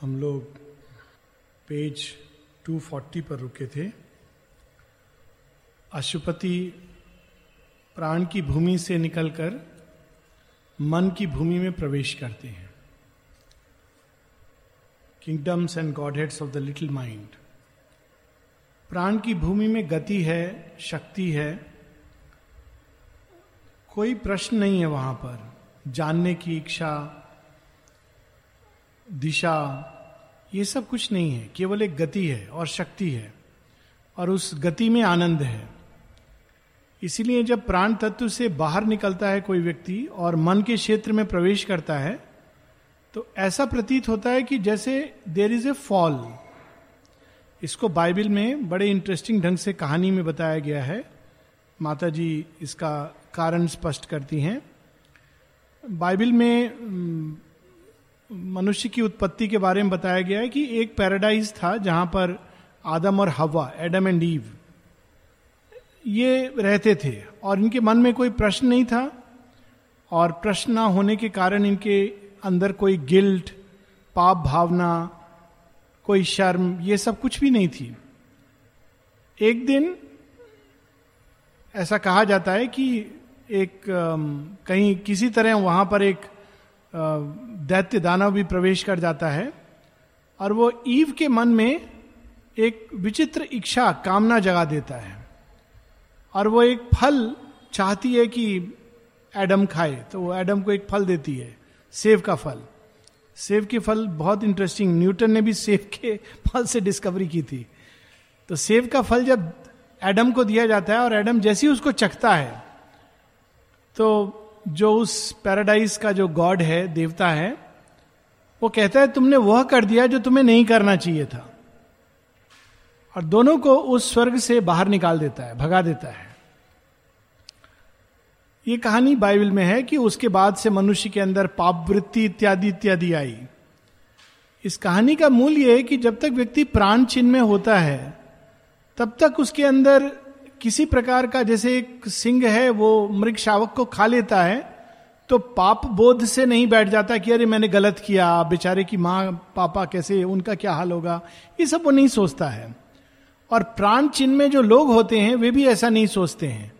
हम लोग पेज 240 पर रुके थे। अशुपति प्राण की भूमि से निकलकर मन की भूमि में प्रवेश करते हैं। Kingdoms and godheads of the little mind प्राण की भूमि में गति है, शक्ति है, कोई प्रश्न नहीं है वहाँ पर। जानने की इच्छा दिशा, ये सब कुछ नहीं है, केवल एक गति है और शक्ति है, और उस गति में आनंद है। इसीलिए जब प्राण तत्व से बाहर निकलता है कोई व्यक्ति और मन के क्षेत्र में प्रवेश करता है तो ऐसा प्रतीत होता है कि जैसे देर इज़ ए फॉल इसको बाइबल में बड़े इंटरेस्टिंग ढंग से कहानी में बताया गया है। माता जी इसका कारण स्पष्ट करती हैं। बाइबल में मनुष्य की उत्पत्ति के बारे में बताया गया है कि एक पैराडाइज था जहाँ पर आदम और हवा, एडम एंड ईव, ये रहते थे। और इनके मन में कोई प्रश्न नहीं था और प्रश्न ना होने के कारण इनके अंदर कोई गिल्ट, पाप भावना, कोई शर्म, ये सब कुछ भी नहीं थी। एक दिन ऐसा कहा जाता है कि एक कहीं किसी तरह वहाँ पर एक दैत्य दानव भी प्रवेश कर जाता है और वो ईव के मन में एक विचित्र इच्छा, कामना जगा देता है। और वो एक फल चाहती है कि एडम खाए तो वो एडम को एक फल देती है सेव का फल। सेव के फल बहुत इंटरेस्टिंग न्यूटन ने भी सेव के फल से डिस्कवरी की थी। तो सेव का फल जब एडम को दिया जाता है और एडम जैसे उसको चखता है तो जो उस पैराडाइज का जो गॉड है, देवता है, वो कहता है, तुमने वह कर दिया जो तुम्हें नहीं करना चाहिए था। और दोनों को उस स्वर्ग से बाहर निकाल देता है, भगा देता है। ये कहानी बाइबल में है कि उसके बाद से मनुष्य के अंदर पाप वृत्ति इत्यादि इत्यादि आई। इस कहानी का मूल यह है कि जब तक व्यक्ति प्राण चिन्ह में होता है, तब तक उसके अंदर किसी प्रकार का जैसे एक सिंह है, वो मृग शावक को खा लेता है तो पाप बोध से नहीं बैठ जाता कि अरे मैंने गलत किया बेचारे की माँ, पापा कैसे, उनका क्या हाल होगा? ये सब वो नहीं सोचता है। और प्राण चिन्ह में जो लोग होते हैं, वे भी ऐसा नहीं सोचते हैं।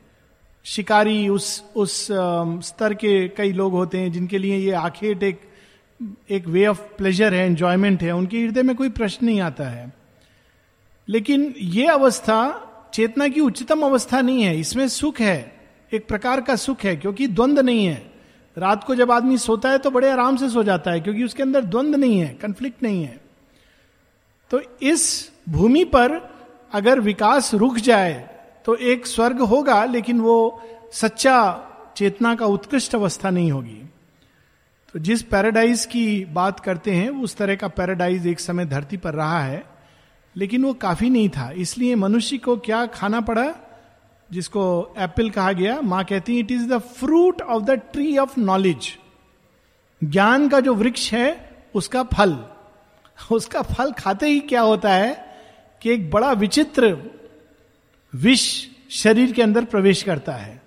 शिकारी उस उस स्तर के कई लोग होते हैं, जिनके लिए ये आखेट एक एक वे ऑफ़ प्लेजर है एंजॉयमेंट है, उनके हृदय में कोई प्रश्न नहीं आता है। लेकिन ये अवस्था चेतना की उच्चतम अवस्था नहीं है, इसमें सुख है, एक प्रकार का सुख है, क्योंकि द्वंद नहीं है। रात को जब आदमी सोता है तो बड़े आराम से सो जाता है, क्योंकि उसके अंदर द्वंद नहीं है कंफ्लिक्ट नहीं है। तो इस भूमि पर अगर विकास रुक जाए तो एक स्वर्ग होगा, लेकिन वो सच्चा चेतना का उत्कृष्ट अवस्था नहीं होगी। तो जिस पैराडाइज की बात करते हैं, उस तरह का पैराडाइज एक समय धरती पर रहा है। लेकिन वो काफ़ी नहीं था। इसलिए मनुष्य को क्या खाना पड़ा, जिसको एप्पल कहा गया, माँ कहती है it is the fruit of the tree of knowledge ज्ञान का जो वृक्ष है, उसका फल। उसका फल खाते ही क्या होता है कि एक बड़ा विचित्र विष शरीर के अंदर प्रवेश करता है,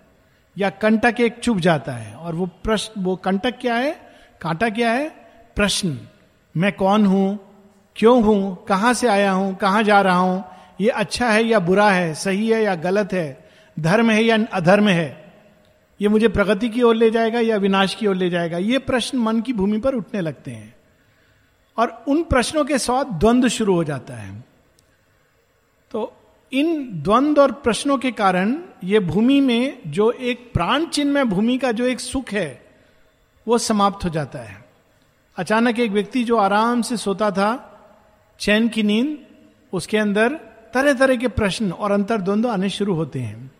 या कंटक एक चुप जाता है। और वो प्रश्न, वो कंटक क्या है? कांटा क्या है? प्रश्न। मैं कौन हूँ? क्यों हूँ? कहाँ से आया हूँ? कहाँ जा रहा हूँ? ये अच्छा है या बुरा है? सही है या गलत है? धर्म है या अधर्म है? ये मुझे प्रगति की ओर ले जाएगा या विनाश की ओर ले जाएगा? ये प्रश्न मन की भूमि पर उठने लगते हैं। और उन प्रश्नों के साथ द्वंद्व शुरू हो जाता है। तो इन द्वंद्व और प्रश्नों के कारण ये भूमि में जो एक प्राण चिन्ह में भूमि का जो एक सुख है, वो समाप्त हो जाता है। अचानक एक व्यक्ति जो आराम से सोता था चैन की नींद, उसके अंदर तरह तरह के प्रश्न और अंतर द्वंद्व आने शुरू होते हैं।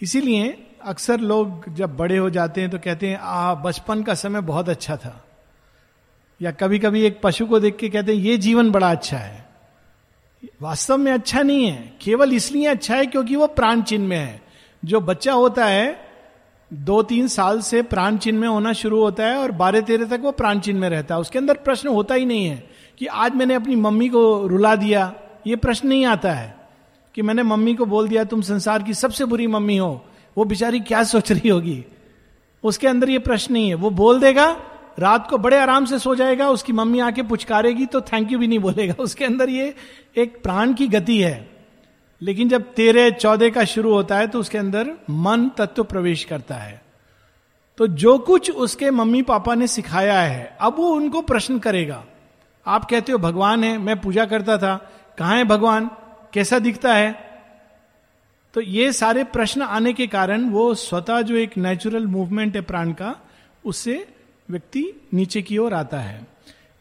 इसीलिए अक्सर लोग जब बड़े हो जाते हैं तो कहते हैं आ बचपन का समय बहुत अच्छा था। या कभी कभी एक पशु को देख के कहते हैं, ये जीवन बड़ा अच्छा है। वास्तव में अच्छा नहीं है, केवल इसलिए अच्छा है क्योंकि वो प्राण चिन्ह में है। जो बच्चा होता है दो तीन साल से प्राण चिन्ह में होना शुरू होता है और बारह तेरह तक वो प्राण चिन्ह में रहता है। उसके अंदर प्रश्न होता ही नहीं है। कि आज मैंने अपनी मम्मी को रुला दिया, ये प्रश्न नहीं आता है कि मैंने मम्मी को बोल दिया, तुम संसार की सबसे बुरी मम्मी हो, वो बेचारी क्या सोच रही होगी? उसके अंदर ये प्रश्न नहीं है। वो बोल देगा, रात को बड़े आराम से सो जाएगा, उसकी मम्मी आके पुचकारेगी तो थैंक यू भी नहीं बोलेगा। उसके अंदर ये एक प्राण की गति है। लेकिन जब तेरह चौदह का शुरू होता है तो उसके अंदर मन तत्व प्रवेश करता है। तो जो कुछ उसके मम्मी पापा ने सिखाया है, अब वो उनको प्रश्न करेगा। आप कहते हो, भगवान है। मैं पूजा करता था। कहा है भगवान? कैसा दिखता है? तो ये सारे प्रश्न आने के कारण वो स्वतः जो एक नेचुरल मूवमेंट है प्राण का, उससे व्यक्ति नीचे की ओर आता है।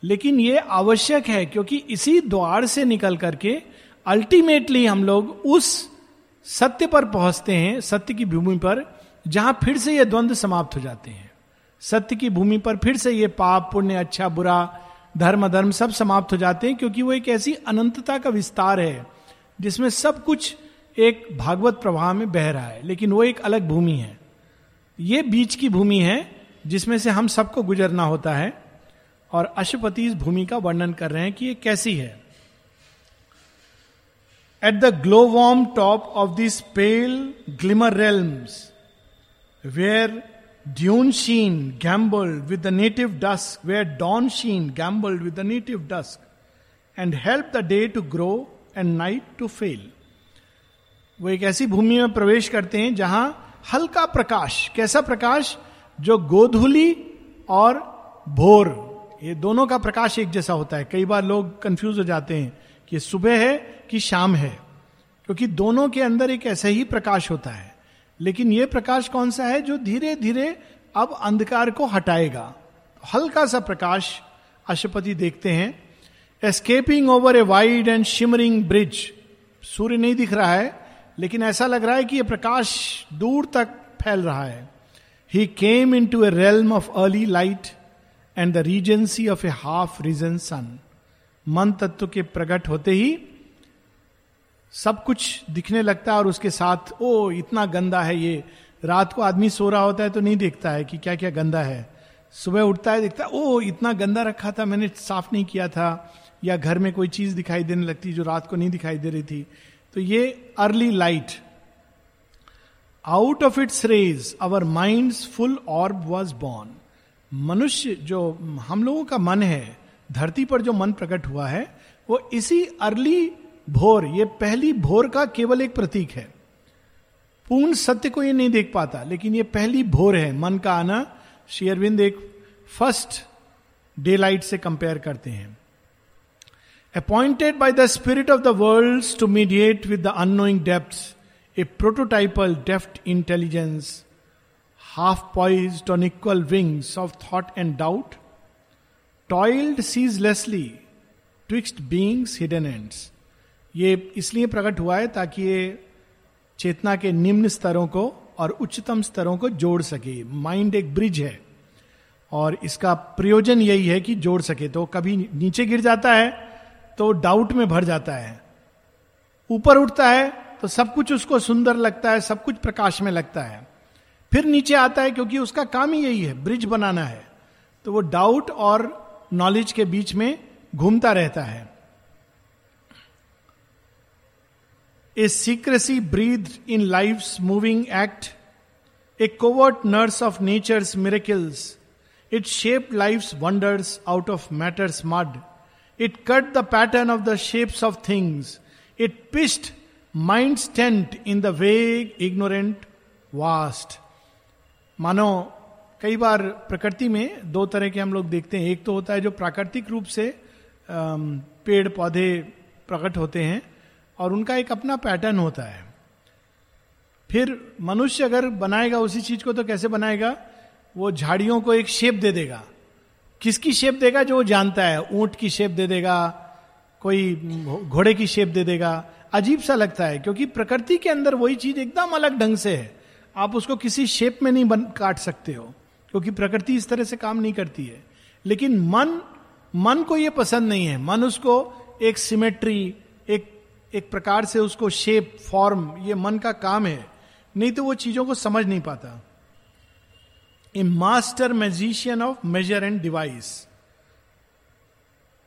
लेकिन ये आवश्यक है क्योंकि इसी द्वार से निकल करके अल्टीमेटली हम लोग उस सत्य पर पहुँचते हैं, सत्य की भूमि पर, जहाँ फिर से ये द्वंद्व समाप्त हो जाते हैं। सत्य की भूमि पर फिर से ये पाप, पुण्य अच्छा बुरा धर्म धर्म सब समाप्त हो जाते हैं क्योंकि वो एक ऐसी अनंतता का विस्तार है, जिसमें सब कुछ एक भागवत प्रवाह में बह रहा है, लेकिन वो एक अलग भूमि है। ये बीच की भूमि है, जिसमें से हम सबको गुजरना होता है, और अशुपति इस भूमि का वर्णन कर रहे हैं कि ये कैसी है। At the glow warm top of this pale glimmer realms where dune sheen gambled with the native dusk, where dawn sheen gambled with the native dusk, and helped the day to grow and night to fail. वो एक ऐसी भूमि में प्रवेश करते हैं जहाँ हल्का प्रकाश कैसा प्रकाश जो गोधुली और भोर ये दोनों का प्रकाश एक जैसा होता है कई बार लोग कंफ्यूज हो जाते हैं कि सुबह है कि शाम है क्योंकि दोनों के अंदर एक ऐसा ही प्रकाश होता है लेकिन यह प्रकाश कौन सा है जो धीरे धीरे अब अंधकार को हटाएगा? हल्का सा प्रकाश अशुपति देखते हैं। Escaping over a wide and shimmering bridge सूर्य नहीं दिख रहा है, लेकिन ऐसा लग रहा है कि यह प्रकाश दूर तक फैल रहा है। He came into a realm of early light and the regency of a half risen sun मन तत्व के प्रकट होते ही सब कुछ दिखने लगता है और उसके साथ, ओ, इतना गंदा है ये। रात को आदमी सो रहा होता है तो नहीं देखता है कि क्या क्या गंदा है। सुबह उठता है, देखता है, ओ, इतना गंदा रखा था, मैंने साफ़ नहीं किया था। या घर में कोई चीज़ दिखाई देने लगती जो रात को नहीं दिखाई दे रही थी। तो ये early light out of its rays our mind full orb was born मनुष्य जो, हम लोगों का मन है, धरती पर जो मन प्रकट हुआ है, वो इसी अर्ली भोर, ये पहली भोर का केवल एक प्रतीक है। पूर्ण सत्य को ये नहीं देख पाता, लेकिन ये पहली भोर है। मन का आना, श्री अरविंद एक फ़र्स्ट डे लाइट से कंपेयर करते हैं। Appointed by the spirit of the world to mediate with the unknowing depth a prototypal deft intelligence half poised on equal wings of thought and doubt toiled ceaselessly twixt being's hidden ends ये इसलिए प्रकट हुआ है ताकि ये चेतना के निम्न स्तरों को और उच्चतम स्तरों को जोड़ सके। माइंड एक ब्रिज है और इसका प्रयोजन यही है कि जोड़ सके। तो कभी नीचे गिर जाता है तो डाउट में भर जाता है। ऊपर उठता है तो सब कुछ उसको सुंदर लगता है, सब कुछ प्रकाश में लगता है। फिर नीचे आता है क्योंकि उसका काम ही यही है ब्रिज बनाना है। तो वो डाउट और नॉलेज के बीच में घूमता रहता है। A secrecy breathe in life moving act a covert nurse of nature miracles it shape life wonders out of matter's mud it cut the pattern of the shapes of things it pitched mind's tents in the way ignorant vast मानो, कई बार प्रकृति में दो तरह के हम लोग देखते हैं। एक तो होता है जो प्राकृतिक रूप से पेड़ पौधे प्रकट होते हैं और उनका एक अपना पैटर्न होता है। फिर मनुष्य अगर बनाएगा उसी चीज़ को तो कैसे बनाएगा? वो झाड़ियों को एक शेप दे देगा। किसकी शेप देगा? जो वो जानता है। ऊँट की शेप दे देगा, कोई घोड़े की शेप दे देगा। अजीब सा लगता है, क्योंकि प्रकृति के अंदर वही चीज़ एकदम अलग ढंग से है। आप उसको किसी शेप में नहीं बन, काट सकते हो, क्योंकि प्रकृति इस तरह से काम नहीं करती है। लेकिन मन मन को यह पसंद नहीं है। मन उसको एक सिमेट्री एक एक प्रकार से उसको शेप फॉर्म ये मन का काम है। नहीं तो वो चीज़ों को समझ नहीं पाता। A master magician of measure and device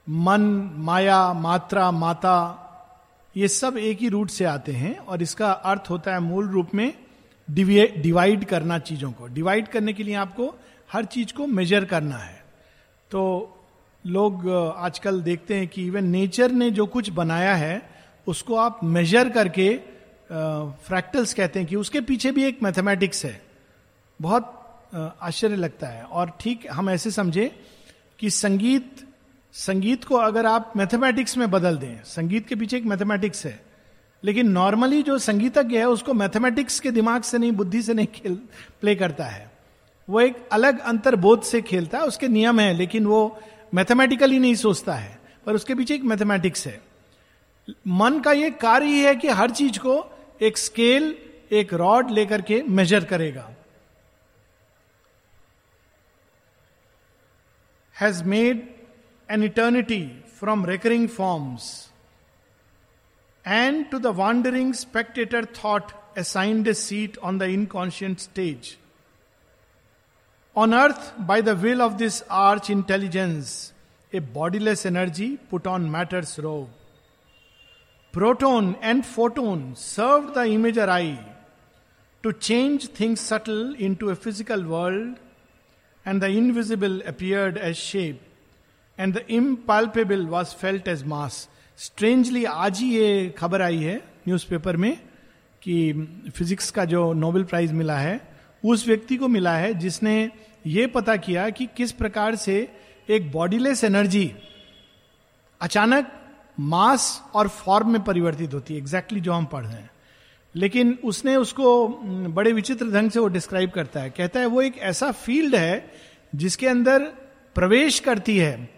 मन, माया, मात्रा, माता, ये सब एक ही रूट से आते हैं और इसका अर्थ होता है मूल रूप में डिवाइड करना चीज़ों को। डिवाइड करने के लिए आपको हर चीज़ को मेजर करना है। तो लोग आजकल देखते हैं कि इवन नेचर ने जो कुछ बनाया है उसको आप मेजर करके फ्रैक्टल्स कहते हैं कि उसके पीछे भी एक मैथमेटिक्स है। बहुत आश्चर्य लगता है। और ठीक हम ऐसे समझे कि संगीत संगीत को अगर आप मैथमेटिक्स में बदल दें, संगीत के पीछे एक मैथमेटिक्स है, लेकिन नॉर्मली जो संगीतज्ञ है, उसको मैथमेटिक्स के दिमाग से नहीं, बुद्धि से नहीं खेल प्ले करता है। वो एक अलग अंतर्बोध से खेलता है, उसके नियम है, लेकिन वो मैथमेटिकली नहीं सोचता है, पर उसके पीछे एक मैथमेटिक्स है। मन का ये कार्य ही है कि हर चीज़ को एक स्केल एक रॉड लेकर के मेजर करेगा has made an eternity from recurring forms and to the wandering spectator thought assigned a seat on the inconscient stage on earth by the will of this arch intelligence a bodiless energy put on matter's robe. Proton and photon served the imager eye to change things subtle into a physical world, and the invisible appeared as shape, and the impalpable was felt as mass. Strangely आज ही ये खबर आई है newspaper में कि physics का जो Nobel prize मिला है उस व्यक्ति को मिला है जिसने ये पता किया कि किस प्रकार से एक बॉडीलेस एनर्जी अचानक मास और फॉर्म में परिवर्तित होती है एग्जैक्टली exactly जो हम पढ़ रहे हैं। लेकिन उसने उसको बड़े विचित्र ढंग से वो डिस्क्राइब करता है। कहता है, वो एक ऐसा फ़ील्ड है जिसके अंदर प्रवेश करती है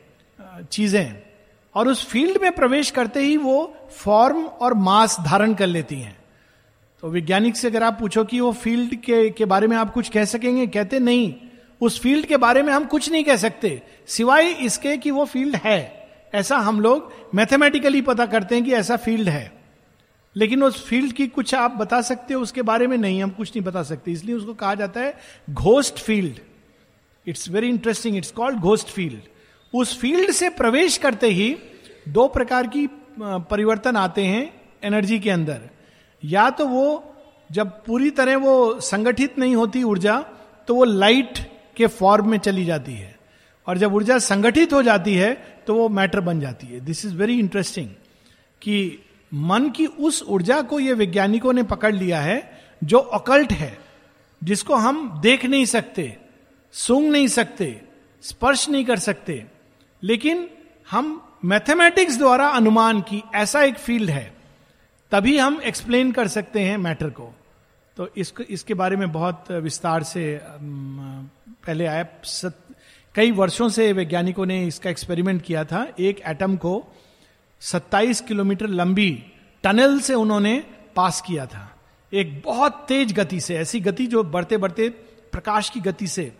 चीज़ें। और उस फ़ील्ड में प्रवेश करते ही वो फॉर्म और मास धारण कर लेती हैं। तो वैज्ञानिक से अगर आप पूछो कि वो फ़ील्ड के के बारे में आप कुछ कह सकेंगे, कहते नहीं। उस फ़ील्ड के बारे में हम कुछ नहीं कह सकते, सिवाय इसके कि वो फ़ील्ड है। ऐसा हम लोग मैथमेटिकली पता करते हैं कि ऐसा फ़ील्ड है। लेकिन उस फ़ील्ड की कुछ आप बता सकते हो, उसके बारे में नहीं, हम कुछ नहीं बता सकते। इसलिए उसको कहा जाता है ghost field it's very interesting it's called ghost field उस फ़ील्ड से प्रवेश करते ही दो प्रकार की परिवर्तन आते हैं एनर्जी के अंदर। या तो वो जब पूरी तरह वो संगठित नहीं होती ऊर्जा तो वो लाइट के फॉर्म में चली जाती है। और जब ऊर्जा संगठित हो जाती है तो वो मैटर बन जाती है। दिस इज़ वेरी इंटरेस्टिंग कि मन की उस ऊर्जा को ये वैज्ञानिकों ने पकड़ लिया है जो अकल्ट है जिसको हम देख नहीं सकते सूंघ नहीं सकते स्पर्श नहीं कर सकते। लेकिन हम मैथमेटिक्स द्वारा अनुमान की ऐसा एक फ़ील्ड है तभी हम एक्सप्लेन कर सकते हैं मैटर को। तो इसको इसके बारे में बहुत विस्तार से पहले आया सत, कई वर्षों से वैज्ञानिकों ने इसका एक्सपेरिमेंट किया था। एक एटम को 27 किलोमीटर लंबी टनल से उन्होंने पास किया था। एक बहुत तेज गति से, ऐसी गति जो बढ़ते बढ़ते प्रकाश की गति से,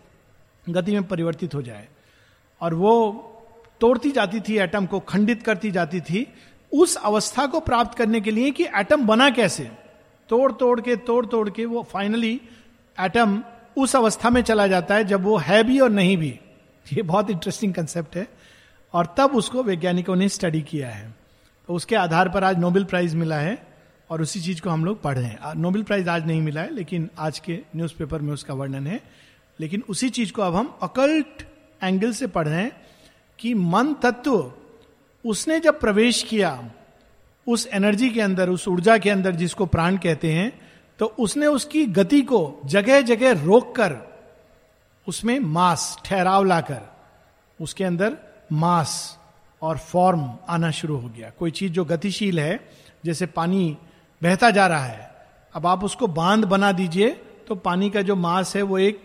गति में परिवर्तित हो जाए। और वो तोड़ती जाती थी एटम को खंडित करती जाती थी। उस अवस्था को प्राप्त करने के लिए कि एटम बना कैसे? तोड़ तोड़ के तोड़ तोड़ के वो फाइनली एटम उस अवस्था में चला जाता है जब वो है भी और नहीं भी। ये बहुत इंटरेस्टिंग कंसेप्ट है। और तब उसको वैज्ञानिकों ने स्टडी किया है। तो उसके आधार पर आज नोबेल प्राइज मिला है और उसी चीज़ को हम लोग पढ़ रहे हैं। नोबेल प्राइज आज नहीं मिला है, लेकिन आज के न्यूज़पेपर में उसका वर्णन है। लेकिन उसी चीज़ को अब हम अकल्ट एंगल से पढ़ रहे हैं कि मन तत्व उसने जब प्रवेश किया, उस एनर्जी के अंदर, उस ऊर्जा के अंदर जिसको प्राण कहते हैं तो उसने उसकी गति को जगह जगह रोक कर उसमें मास, ठहराव लाकर, उसके अंदर मास और फॉर्म आना शुरू हो गया। कोई चीज़ जो गतिशील है, जैसे पानी बहता जा रहा है, अब आप उसको बाँध बना दीजिए तो पानी का जो मास है वो एक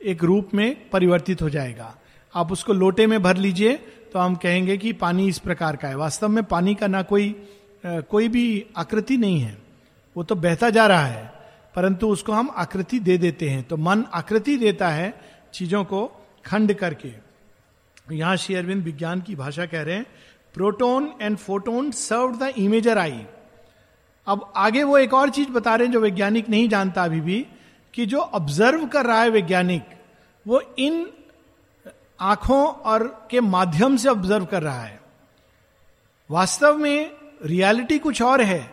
एक रूप में परिवर्तित हो जाएगा। आप उसको लोटे में भर लीजिए तो हम कहेंगे कि पानी इस प्रकार का है। वास्तव में पानी का ना कोई कोई भी आकृति नहीं है। वो तो बहता जा रहा है, परंतु उसको हम आकृति दे देते हैं। तो मन आकृति देता है चीज़ों को खंड करके। यहाँ श्री अरविंद विज्ञान की भाषा कह रहे हैं, proton and photon serve the imager eye. अब आगे वो एक और चीज़ बता रहे हैं जो वैज्ञानिक नहीं जानता अभी भी, कि जो ऑब्ज़र्व कर रहा है वैज्ञानिक, वो इन आँखों और के माध्यम से ऑब्ज़र्व कर रहा है। वास्तव में रियलिटी कुछ और है,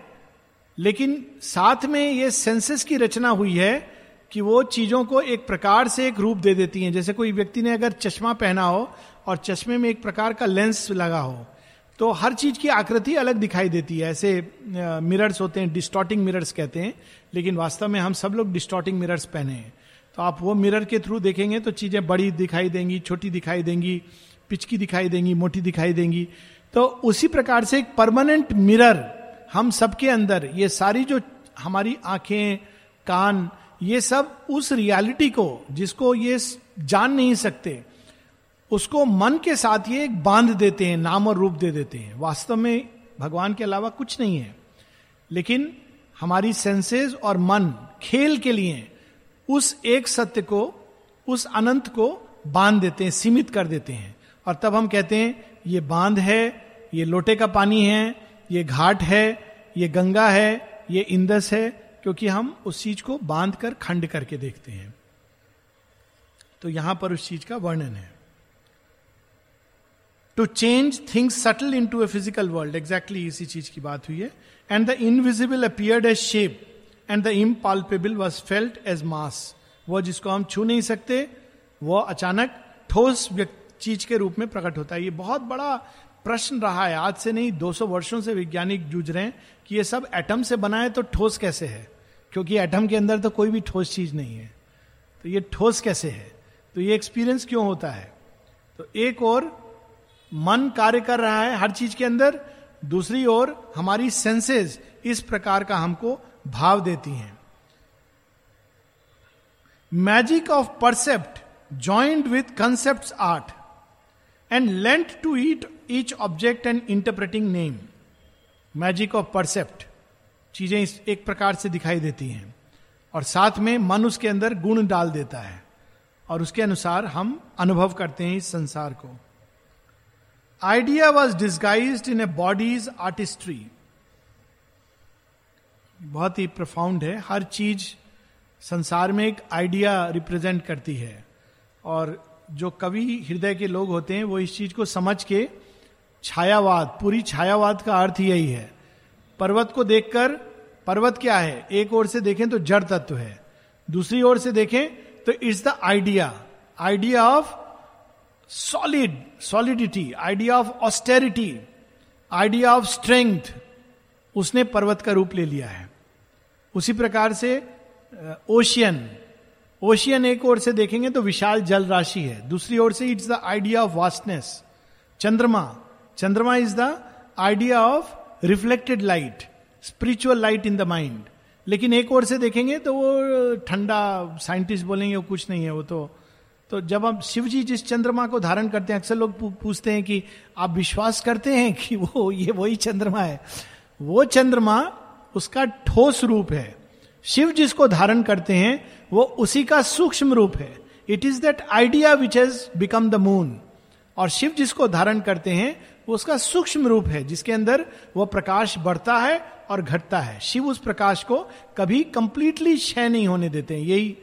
लेकिन साथ में ये सेंसेस की रचना हुई है कि वो चीज़ों को एक प्रकार से एक रूप दे देती हैं। जैसे कोई व्यक्ति ने अगर चश्मा पहना हो और चश्मे में एक प्रकार का लेंस लगा हो तो हर चीज़ की आकृति अलग दिखाई देती है। ऐसे मिरर्स होते हैं डिस्टॉटिंग मिरर्स कहते हैं, लेकिन वास्तव में हम सब लोग डिस्टॉटिंग मिरर्स पहने हैं। तो आप वो मिरर के थ्रू देखेंगे तो चीज़ें बड़ी दिखाई देंगी, छोटी दिखाई देंगी, पिचकी दिखाई देंगी, मोटी दिखाई देंगी। तो उसी प्रकार से एक परमानेंट मिरर हम सबके अंदर, ये सारी जो हमारी आँखें, कान ये सब उस रियलिटी को, जिसको ये जान नहीं सकते, उसको मन के साथ ये एक बाँध देते हैं, नाम और रूप दे देते हैं। वास्तव में भगवान के अलावा कुछ नहीं है। लेकिन हमारी सेंसेस और मन खेल के लिए उस एक सत्य को, उस अनंत को बाँध देते हैं, सीमित कर देते हैं। और तब हम कहते हैं, ये बाँध है, ये लोटे का पानी है, ये घाट है, ये गंगा है, ये इंदस है क्योंकि हम उस चीज़ को बाँध कर, खंड करके देखते हैं। तो यहाँ पर उस चीज़ का वर्णन है। To change things subtle into a physical world exactly इसी चीज़ की बात हुई है। And the invisible appeared as shape and the impalpable was felt as mass वह जिसको हम छू नहीं सकते, वह अचानक ठोस चीज़ के रूप में प्रकट होता है। ये बहुत बड़ा प्रश्न रहा है। आज से नहीं 200 वर्षों से वैज्ञानिक जूझ रहे हैं कि ये सब एटम से बना है तो ठोस कैसे है? क्योंकि एटम के अंदर तो कोई भी ठोस चीज़ नहीं है। तो ये ठोस कैसे है? तो ये एक्सपीरियंस क्यों होता है? तो एक और मन कार्य कर रहा है हर चीज़ के अंदर, दूसरी ओर हमारी सेंसेस इस प्रकार का हमको भाव देती हैं। Magic of percept joint with concept art and lent to it each object and interpreting name magic of percept चीज़ें इस एक प्रकार से दिखाई देती हैं। और साथ में मन उसके अंदर गुण डाल देता है। और उसके अनुसार हम अनुभव करते हैं इस संसार को। Idea was disguise in a body's artistry बहुत ही प्रफाउंड है। हर चीज़ संसार में एक आइडिया रिप्रेजेंट करती है। और जो कवि हृदय के लोग होते हैं, वो इस चीज़ को समझ के छायावाद, पूरी छायावाद का अर्थ यही है। पर्वत को देखकर पर्वत क्या है? एक ओर से देखें तो जड़ तत्व है। दूसरी ओर से देखें तो it's the idea idea of solid solidity idea of austerity idea of strength उसने पर्वत का रूप ले लिया है। उसी प्रकार से ओशियन ओशियन एक ओर से देखेंगे तो विशाल जल राशि है। दूसरी ओर से it's the idea of vastness Chandrama. Chandrama is the idea of reflected light spiritual light in the mind लेकिन एक ओर से देखेंगे तो वो ठंडा साइंटिस्ट बोलेंगे, वो कुछ नहीं है, वो तो तो जब हम शिव जी जिस चंद्रमा को धारण करते हैं, अक्सर लोग पूछते हैं कि आप विश्वास करते हैं कि वो, ये वही चंद्रमा है? वो चंद्रमा उसका ठोस रूप है। शिव जिसको धारण करते हैं, वो उसी का सूक्ष्म रूप है। It is that idea which has become the moon और शिव जिसको धारण करते हैं, वो उसका सूक्ष्म रूप है, जिसके अंदर वो प्रकाश बढ़ता है और घटता है। शिव उस प्रकाश को कभी कंप्लीटली क्षय नहीं होने देते हैं। यही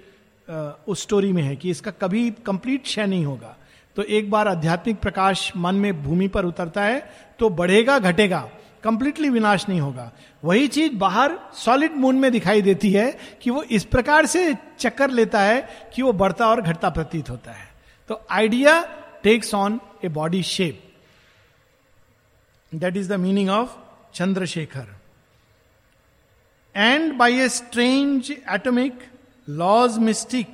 उस स्टोरी में है कि इसका कभी कंप्लीट क्षय नहीं होगा। तो एक बार आध्यात्मिक प्रकाश मन में भूमि पर उतरता है तो बढ़ेगा, घटेगा कंप्लीटली विनाश नहीं होगा। वही चीज़ बाहर सॉलिड मून में दिखाई देती है कि वो इस प्रकार से चक्कर लेता है कि वो बढ़ता और घटता प्रतीत होता है। तो idea takes on a body shape that is the meaning of Chandrashekhar and by a strange atomic laws mystic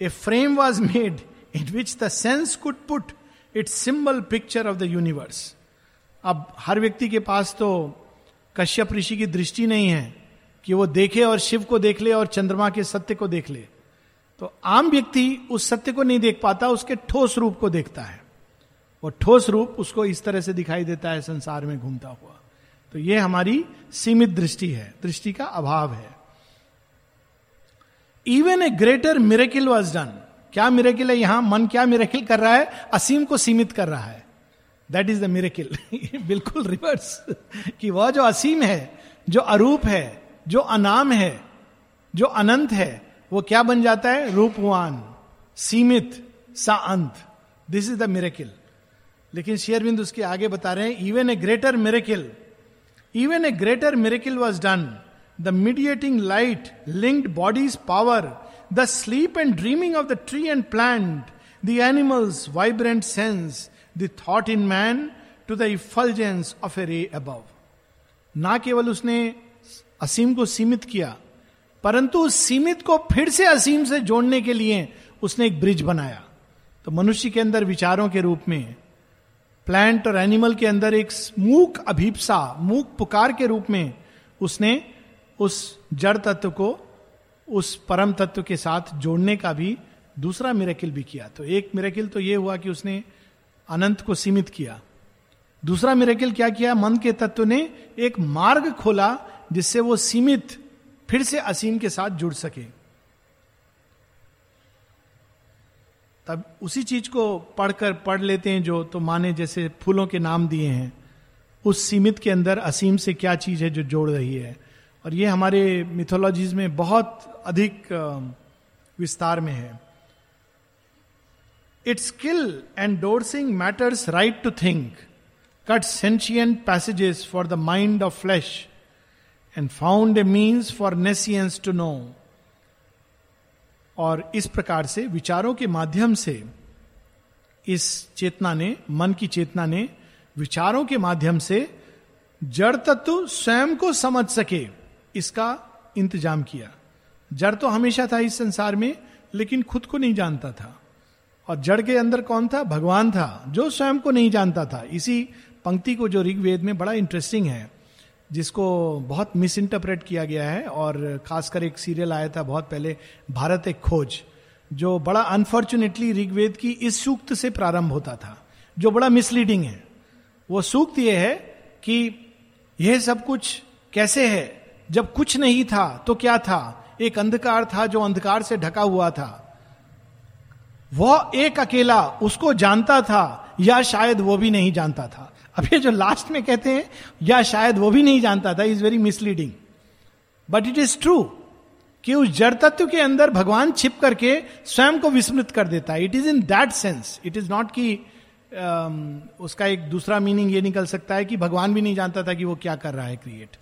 a frame was made in which the sense could put its symbol picture of the universe अब हर व्यक्ति के पास तो कश्यप ऋषि की दृष्टि नहीं है कि वो देखे और शिव को देख ले और चंद्रमा के सत्य को देख ले। तो आम व्यक्ति उस सत्य को नहीं देख पाता, उसके ठोस रूप को देखता है। वो ठोस रूप उसको इस तरह से दिखाई देता है, संसार में घूमता हुआ। तो ये हमारी सीमित दृष्टि है, दृष्टि का अभाव है। Even a greater miracle was done क्या मिरेकिल है यहाँ? मन क्या मिरेकिल कर रहा है? असीम को सीमित कर रहा है। दैट इज़ द मिरेकिल बिल्कुल रिवर्स कि वह जो असीम है, जो अरूप है, जो अनाम है, जो अनंत है, वो क्या बन जाता है? रूपवान, सीमित सा अंत दिस इज़ द मिरेकिल लेकिन शेयरबिंद उसके आगे बता रहे हैं even a greater miracle even a greater miracle was done the mediating light linked body's power, the sleep and dreaming of the tree and plant, the animal's vibrant sense, the thought in man to the effulgence of a ray above ना केवल उसने असीम को सीमित किया परंतु उस सीमित को फिर से असीम से जोड़ने के लिए उसने एक ब्रिज बनाया। तो मनुष्य के अंदर विचारों के रूप में प्लांट और एनिमल के अंदर एक मूक अभिप्सा, मूक पुकार के रूप में उसने उस जड़ तत्व को, उस परम तत्व के साथ जोड़ने का भी दूसरा मिरेकिल भी किया। तो एक मिरेकिल तो यह हुआ कि उसने अनंत को सीमित किया। दूसरा मिरेकिल क्या किया? मन के तत्व ने एक मार्ग खोला जिससे वो सीमित, फिर से असीम के साथ जुड़ सके। तब उसी चीज़ को पढ़कर पढ़ लेते हैं जो तो माने जैसे फूलों के नाम दिए हैं। उस सीमित के अंदर असीम से क्या चीज़ है जो जोड़ रही है? और ये हमारे मिथोलॉजीज में बहुत अधिक विस्तार में है। Its skill endorsing matter's right to think cut sentient passages for the mind of flesh and found a means for nescience to know और इस प्रकार से विचारों के माध्यम से इस चेतना ने, मन की चेतना ने विचारों के माध्यम से जड़ तत्व स्वयं को समझ सके, इसका इंतज़ाम किया। जड़ तो हमेशा था इस संसार में, लेकिन खुद को नहीं जानता था। और जड़ के अंदर कौन था? भगवान था, जो स्वयं को नहीं जानता था। इसी पंक्ति को जो ऋग्वेद में बड़ा इंटरेस्टिंग है जिसको बहुत मिस इंटरप्रेट किया गया है और खासकर एक सीरियल आया था बहुत पहले, भारत एक खोज, जो बड़ा अनफॉर्चुनेटली ऋग्वेद की इस सूक्त से प्रारंभ होता था, जो बड़ा मिसलीडिंग है। वो सूक्त ये है कि यह सब कुछ कैसे है? जब कुछ नहीं था तो क्या था? एक अंधकार था जो अंधकार से ढका हुआ था। वह एक अकेला उसको जानता था या शायद वो भी नहीं जानता था। अब ये जो लास्ट में कहते हैं, या शायद वो भी नहीं जानता था is very misleading but it is true कि उस जड़ तत्व के अंदर भगवान छिप करके स्वयं को विस्मृत कर देता है। It is in that sense it is not कि उसका एक दूसरा मीनिंग ये निकल सकता है कि भगवान भी नहीं जानता था कि वो क्या कर रहा है क्रिएट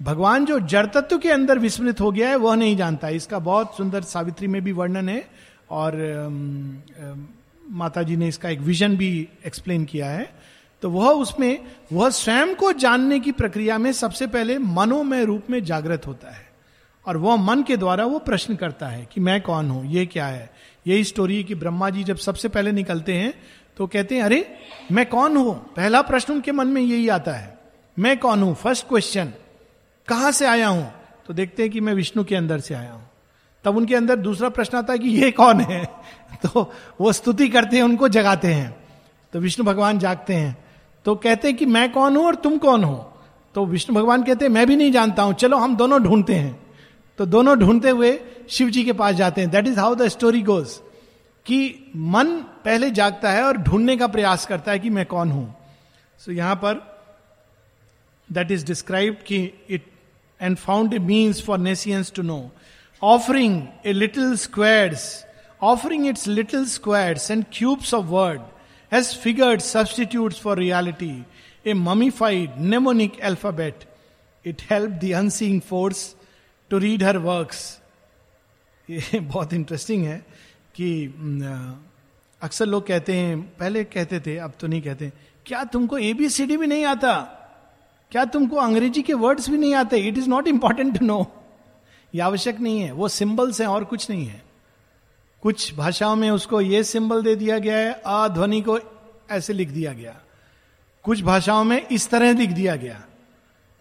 भगवान जो जड़ तत्व के अंदर विस्मृत हो गया है, वह नहीं जानता। इसका बहुत सुंदर सावित्री में भी वर्णन है और माता जी ने इसका एक विजन भी एक्सप्लेन किया है। तो वह उसमें, वह स्वयं को जानने की प्रक्रिया में सबसे पहले मनोमय रूप में जागृत होता है। और वह मन के द्वारा वो प्रश्न करता है कि मैं कौन हूँ? ये क्या है? यही स्टोरी कि ब्रह्मा जी जब सबसे पहले निकलते हैं तो कहते हैं, अरे, मैं कौन हूँ? पहला प्रश्न उनके मन में यही आता है, मैं कौन हूँ? फ़र्स्ट क्वेश्चन कहाँ से आया हूँ? तो देखते हैं कि मैं विष्णु के अंदर से आया हूँ। तब उनके अंदर दूसरा प्रश्न आता है कि ये कौन है? तो वो स्तुति करते हैं, उनको जगाते हैं। तो विष्णु भगवान जागते हैं। तो कहते कि मैं कौन हूँ और तुम कौन हो? तो विष्णु भगवान कहते मैं भी नहीं जानता हूँ चलो हम दोनों ढूंढते हैं। तो दोनों ढूंढते हुए शिव जी के पास जाते हैं। That is how the story goes कि मन पहले जागता है और ढूँढने का प्रयास करता है कि मैं कौन हूँ। सो so, यहाँ पर दैट इज़ डिस्क्राइब कि it and found a means for nescience to know offering a little squares offering its little squares and cubes of word has figured substitute for reality a mummified mnemonic alphabet it help the unseeing force to read her works ये बहुत interesting है कि अक्सर लोग कहते हैं, पहले कहते थे, अब तो नहीं कहते। क्या तुमको एबीसीडी भी नहीं आता? क्या तुमको अंग्रेज़ी के वर्ड्स भी नहीं आते? It is not important to know ये आवश्यक नहीं है। वो सिंबल्स हैं और कुछ नहीं है। कुछ भाषाओं में उसको ये सिंबल दे दिया गया है अध्वनि को ऐसे लिख दिया गया। कुछ भाषाओं में इस तरह लिख दिया गया।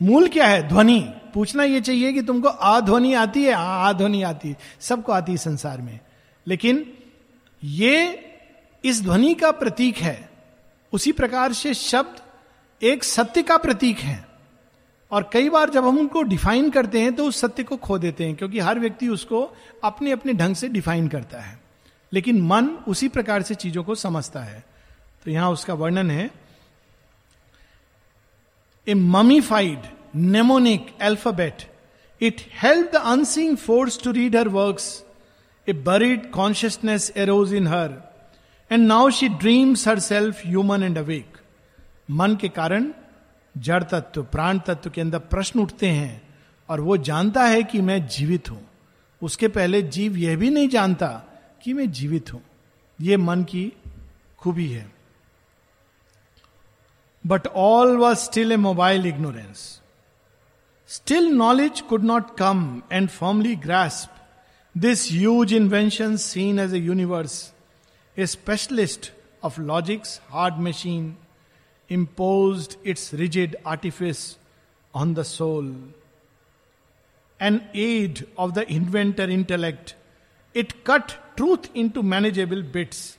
मूल क्या है? ध्वनि। पूछना यह चाहिए कि तुमको अध्वनि आती है? हाँ अध्वनि आती है। सबको आती है संसार में। लेकिन ये इस ध्वनि का प्रतीक है। उसी प्रकार से शब्द एक सत्य का प्रतीक है। और कई बार जब हम उनको डिफाइन करते हैं तो उस सत्य को खो देते हैं, क्योंकि हर व्यक्ति उसको अपने अपने ढंग से डिफाइन करता है। लेकिन मन उसी प्रकार से चीज़ों को समझता है। तो यहाँ उसका वर्णन है। A mummified mnemonic alphabet it help the unseeing force to read her works A consciousness arose in her and now she dreams herself human and awake मन के कारण जड़ तत्व, प्राण तत्व के अंदर प्रश्न उठते हैं और वो जानता है कि मैं जीवित हूँ। उसके पहले जीव यह भी नहीं जानता कि मैं जीवित हूँ। यह मन की खूबी है। But all was still a mobile ignorance still knowledge could not come and formally grasp this huge invention seen as a universe a specialist of logic's hard machine imposed its rigid artifice on the soul. An aid of the inventor intellect, it cut truth into manageable bits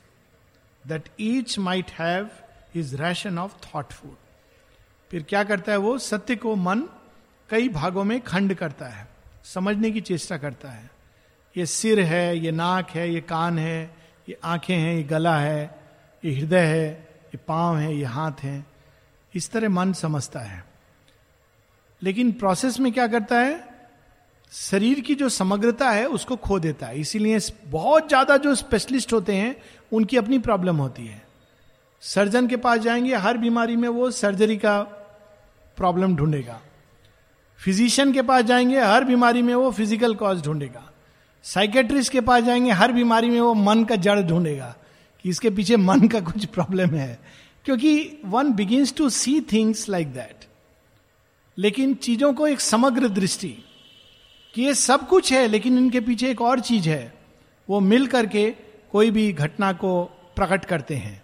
that each might have his ration of thought food. फिर क्या करता है वो सत्य को मन कई भागों में खंड करता है समझने की चेष्टा करता है ये सिर है ये नाक है ये कान है ये आँखें हैं ये गला है ये हृदय है ये पाँव है, ये हाथ है, इस तरह मन समझता है। लेकिन प्रोसेस में क्या करता है? शरीर की जो समग्रता है, उसको खो देता है। इसीलिए बहुत ज़्यादा जो स्पेशलिस्ट होते हैं, उनकी अपनी प्रॉब्लम होती है। सर्जन के पास जाएँगे, हर बीमारी में वो सर्जरी का प्रॉब्लम ढूंढेगा। फिजिशियन के पास जाएँगे, हर बीमारी में वो फ़िज़िकल कॉज ढूंढेगा। साइकेट्रिस्ट के पास जाएँगे, हर बीमारी में वो मन का जड़ ढूंढेगा। इसके पीछे मन का कुछ प्रॉब्लम है। क्योंकि one begins to see things like that लेकिन चीज़ों को एक समग्र दृष्टि कि ये सब कुछ है, लेकिन इनके पीछे एक और चीज़ है। वो मिल करके कोई भी घटना को प्रकट करते हैं।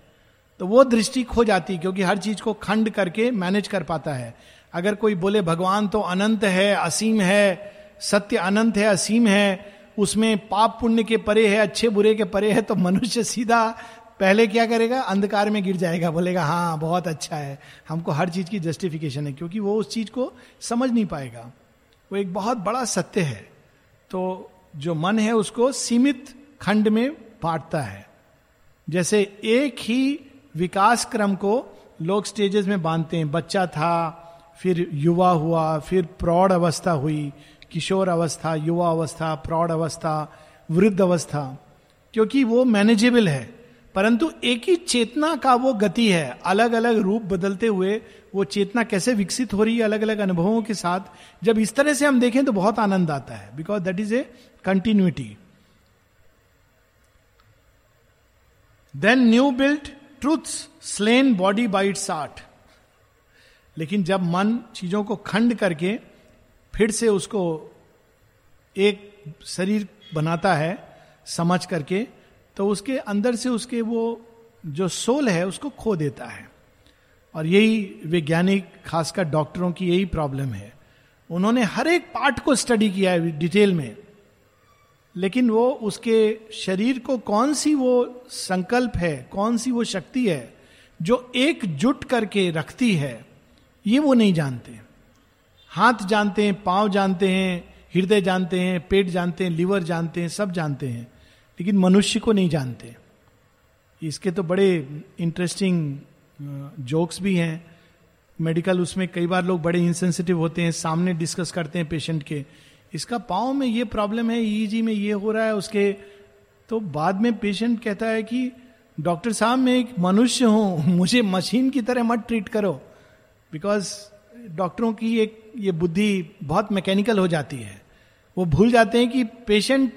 तो वो दृष्टि खो जाती क्योंकि हर चीज़ को खंड करके मैनेज कर पाता है। अगर कोई बोले, भगवान तो अनंत है, असीम है, सत्य अनंत है, असीम है उसमें पाप पुण्य के परे है, अच्छे बुरे के परे है तो मनुष्य सीधा पहले क्या करेगा? अंधकार में गिर जाएगा, बोलेगा हाँ बहुत अच्छा है। हमको हर चीज़ की जस्टिफिकेशन है, क्योंकि वो उस चीज़ को समझ नहीं पाएगा। वो एक बहुत बड़ा सत्य है। तो जो मन है, उसको सीमित खंड में बांटता है। जैसे एक ही विकास क्रम को लोग स्टेजेस में बांधते हैं। बच्चा था, फिर युवा हुआ, फिर प्रौढ़ अवस्था हुई किशोर अवस्था युवा अवस्था प्रौढ़ अवस्था वृद्ध अवस्था क्योंकि वो मैनेजेबल है, परंतु एक ही चेतना का वो गति है अलग अलग रूप बदलते हुए वो चेतना कैसे विकसित हो रही है अलग अलग अनुभवों के साथ, जब इस तरह से हम देखें तो बहुत आनंद आता है because that is a continuity then new built truth slain body by its art लेकिन जब मन चीज़ों को खंड करके फिर से उसको एक शरीर बनाता है समझ करके तो उसके अंदर से उसके वो जो सोल है, उसको खो देता है। और यही वैज्ञानिक, खासकर डॉक्टरों की यही प्रॉब्लम है। उन्होंने हर एक पार्ट को स्टडी किया है डिटेल में, लेकिन वो उसके शरीर को कौन सी वो संकल्प है, कौन सी वो शक्ति है, जो एक जुट करके रखती है, ये वो नहीं जानते। हाथ जानते हैं, पाँव जानते हैं, हृदय जानते हैं, पेट जानते हैं, लिवर जानते हैं, सब जानते हैं, लेकिन मनुष्य को नहीं जानते। इसके तो बड़े इंटरेस्टिंग जोक्स भी हैं। मेडिकल उसमें कई बार लोग बड़े इंसेंसिटिव होते हैं, सामने डिस्कस करते हैं पेशेंट के। इसका पाँव में ये प्रॉब्लम है ईजी में ये हो रहा है, उसके तो बाद में पेशेंट कहता है कि डॉक्टर साहब, मैं एक मनुष्य हूँ, मुझे मशीन की तरह मत ट्रीट करो। बिकॉज़ डॉक्टरों की एक ये बुद्धि बहुत मैकेनिकल हो जाती है। वो भूल जाते हैं कि पेशेंट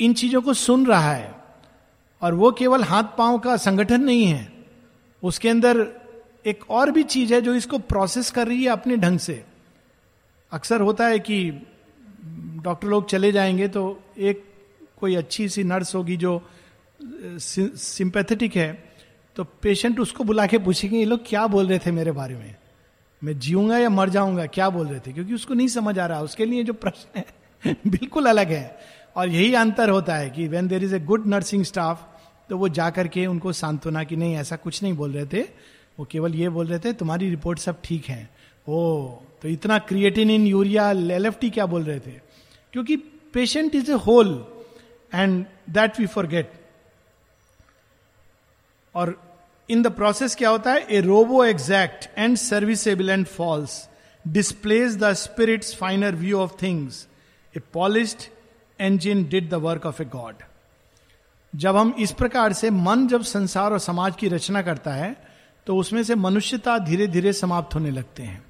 इन चीज़ों को सुन रहा है और वो केवल हाथ पाँव का संगठन नहीं है। उसके अंदर एक और भी चीज़ है जो इसको प्रोसेस कर रही है अपने ढंग से। अक्सर होता है कि डॉक्टर लोग चले जाएँगे तो एक कोई अच्छी सी नर्स होगी जो सिंपैथेटिक है तो पेशेंट उसको बुला के पूछेंगे, ये लोग क्या बोल रहे थे मेरे बारे में? मैं जीऊँगा या मर जाऊँगा, क्या बोल रहे थे? क्योंकि उसको नहीं समझ आ रहा, उसके लिए जो प्रश्न है, बिल्कुल अलग है। और यही अंतर होता है कि when there is a good nursing staff तो वो जा करके उनको सांत्वना कि नहीं, ऐसा कुछ नहीं बोल रहे थे। वो केवल ये बोल रहे थे, तुम्हारी रिपोर्ट सब ठीक है। ओ तो इतना क्रिएटिन इन यूरिया एल क्या बोल रहे थे? क्योंकि patient is a whole and that we forget और इन द प्रोसेस क्या होता है? A robot exact and serviceable and false displaced the spirit's finer view of things a polished engine did the work of a God. जब हम इस प्रकार से मन जब संसार और समाज की रचना करता है तो उसमें से मनुष्यता धीरे धीरे समाप्त होने लगते हैं।